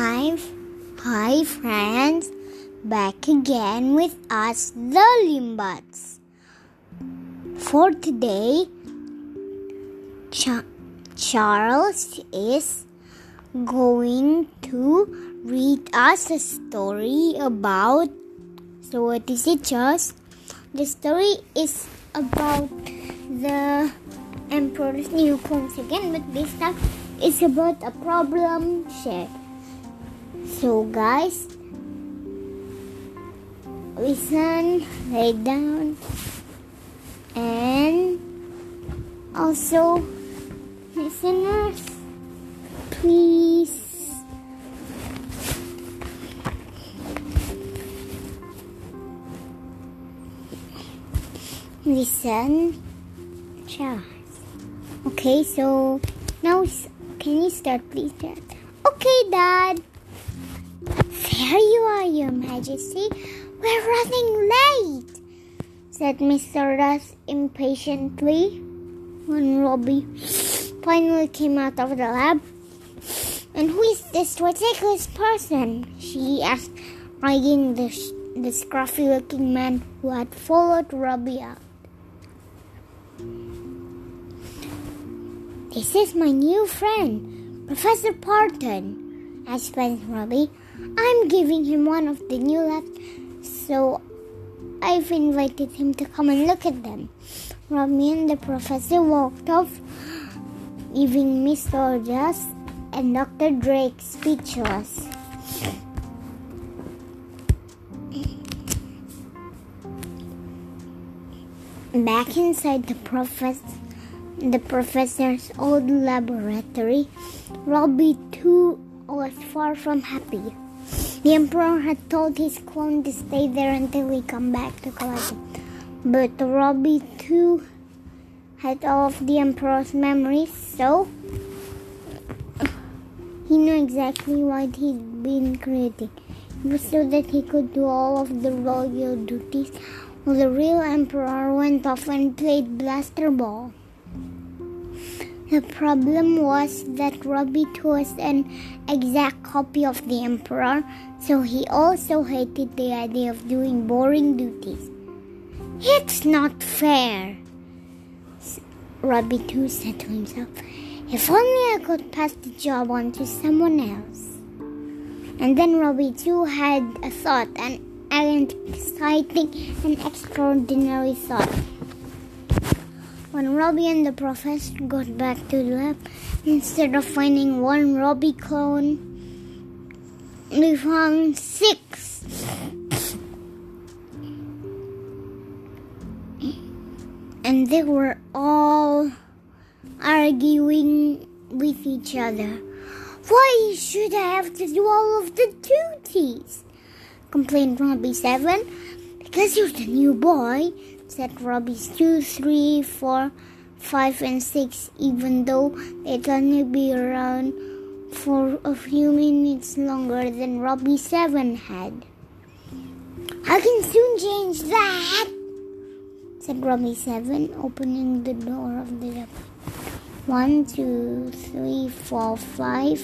Hi, hi friends, back again with us, the Limbuds. For today, Ch- Charles is going to read us a story about. So, what is it, Charles? The story is about the Emperor's new Clones again, but this time it's about a problem shared. So, guys, listen, lay down, and also, listeners, please. Listen, Charles. Okay, so now can you start, please, Dad? Okay, Dad. There you are, Your Majesty. We're running late, said Mr. Russ impatiently when Robbie finally came out of the lab. And who is this ridiculous person? she asked, eyeing the, the scruffy looking man who had followed Robbie out. This is my new friend, Professor Parton, explained Robbie. I'm giving him one of the new labs, so I've invited him to come and look at them. Robbie and the professor walked off, leaving Mr. Russ and Dr. Drake speechless. Back inside the the professor's old laboratory, Robbie too was far from happy. The Emperor had told his clone to stay there until he come back to collect him. But Robbie too had all of the Emperor's memories, so he knew exactly what he'd been creating. It was so that he could do all of the royal duties while the real Emperor went off and played blasterball. The problem was that Robbie was an exact copy of the Emperor, so he also hated the idea of doing boring duties. It's not fair, Robbie too said to himself. If only I could pass the job on to someone else. And then Robbie too had a thought, an, an exciting and extraordinary thought. When Robbie and the professor got back to the lab, instead of finding one Robbie clone, they found six. And they were all arguing with each other. Why should I have to do all of the duties? complained Robbie 7. Because you're the new boy, said Robbie's 2, 3, 4, 5, and 6, even though they'd only be around for a few minutes longer than Robbie 7 had. I can soon change that, said Robbie 7, opening the door of the lab. One, two, three, four, five,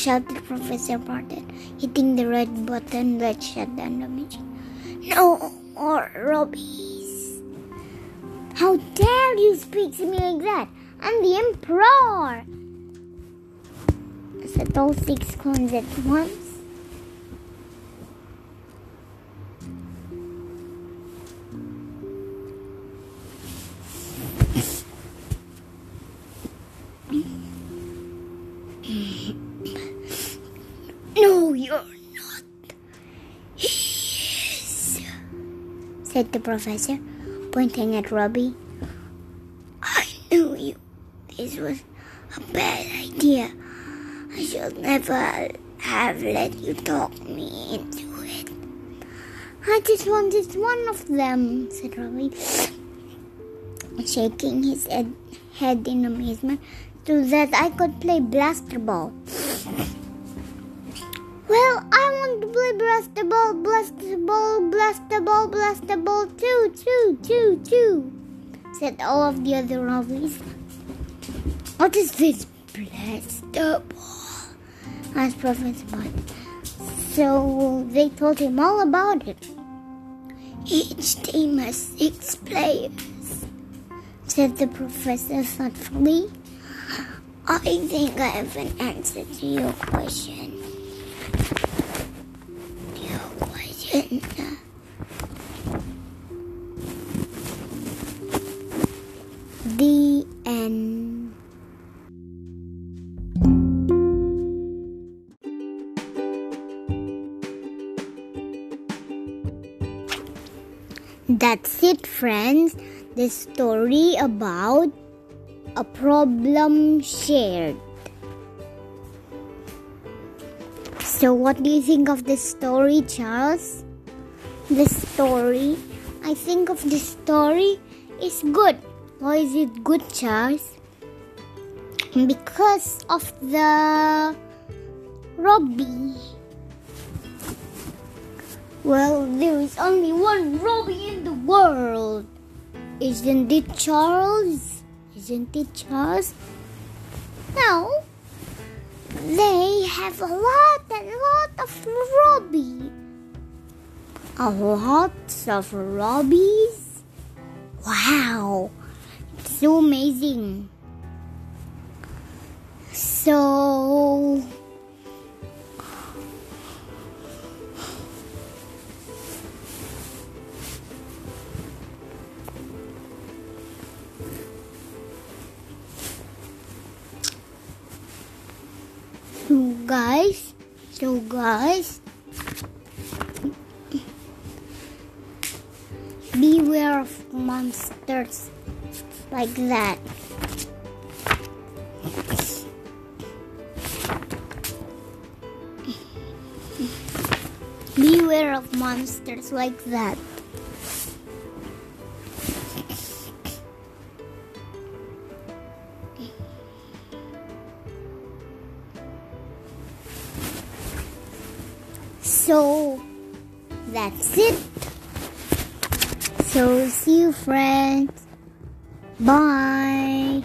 shouted Professor Barton, hitting the red button that shut down the machine. No more Robbies. How dare you speak to me like that? I'm the Emperor. Said all six clones at once. Said the professor, pointing at Robbie. I knew you. This was a bad idea. I should never have let you talk me into it. I just wanted one of them, said Robbie, shaking his head, in amazement so that I could play blasterball. Well, I want to play blast the ball, blast the ball, blast the ball, blast the ball, too, too, too, too, said all of the other robbies. What is this blast the ball? asked Professor Bud. So they told him all about it. Each team has six players, said the professor thoughtfully. I think I have an answer to your question. The end. That's it, friends. The story about a problem shared. So, what do you think of this story, Charles? This story, I think of this story is good. Why is it good, Charles? Because of the Robbie. Well, there is only one Robbie in the world. Isn't it, Charles? Isn't it, Charles? No. They have a lot and lot of Robbie. A lot of Robbies? Wow. It's so amazing. So... So guys, so guys, beware of monsters like that. Beware of monsters like that. So that's it. So see you friends. Bye.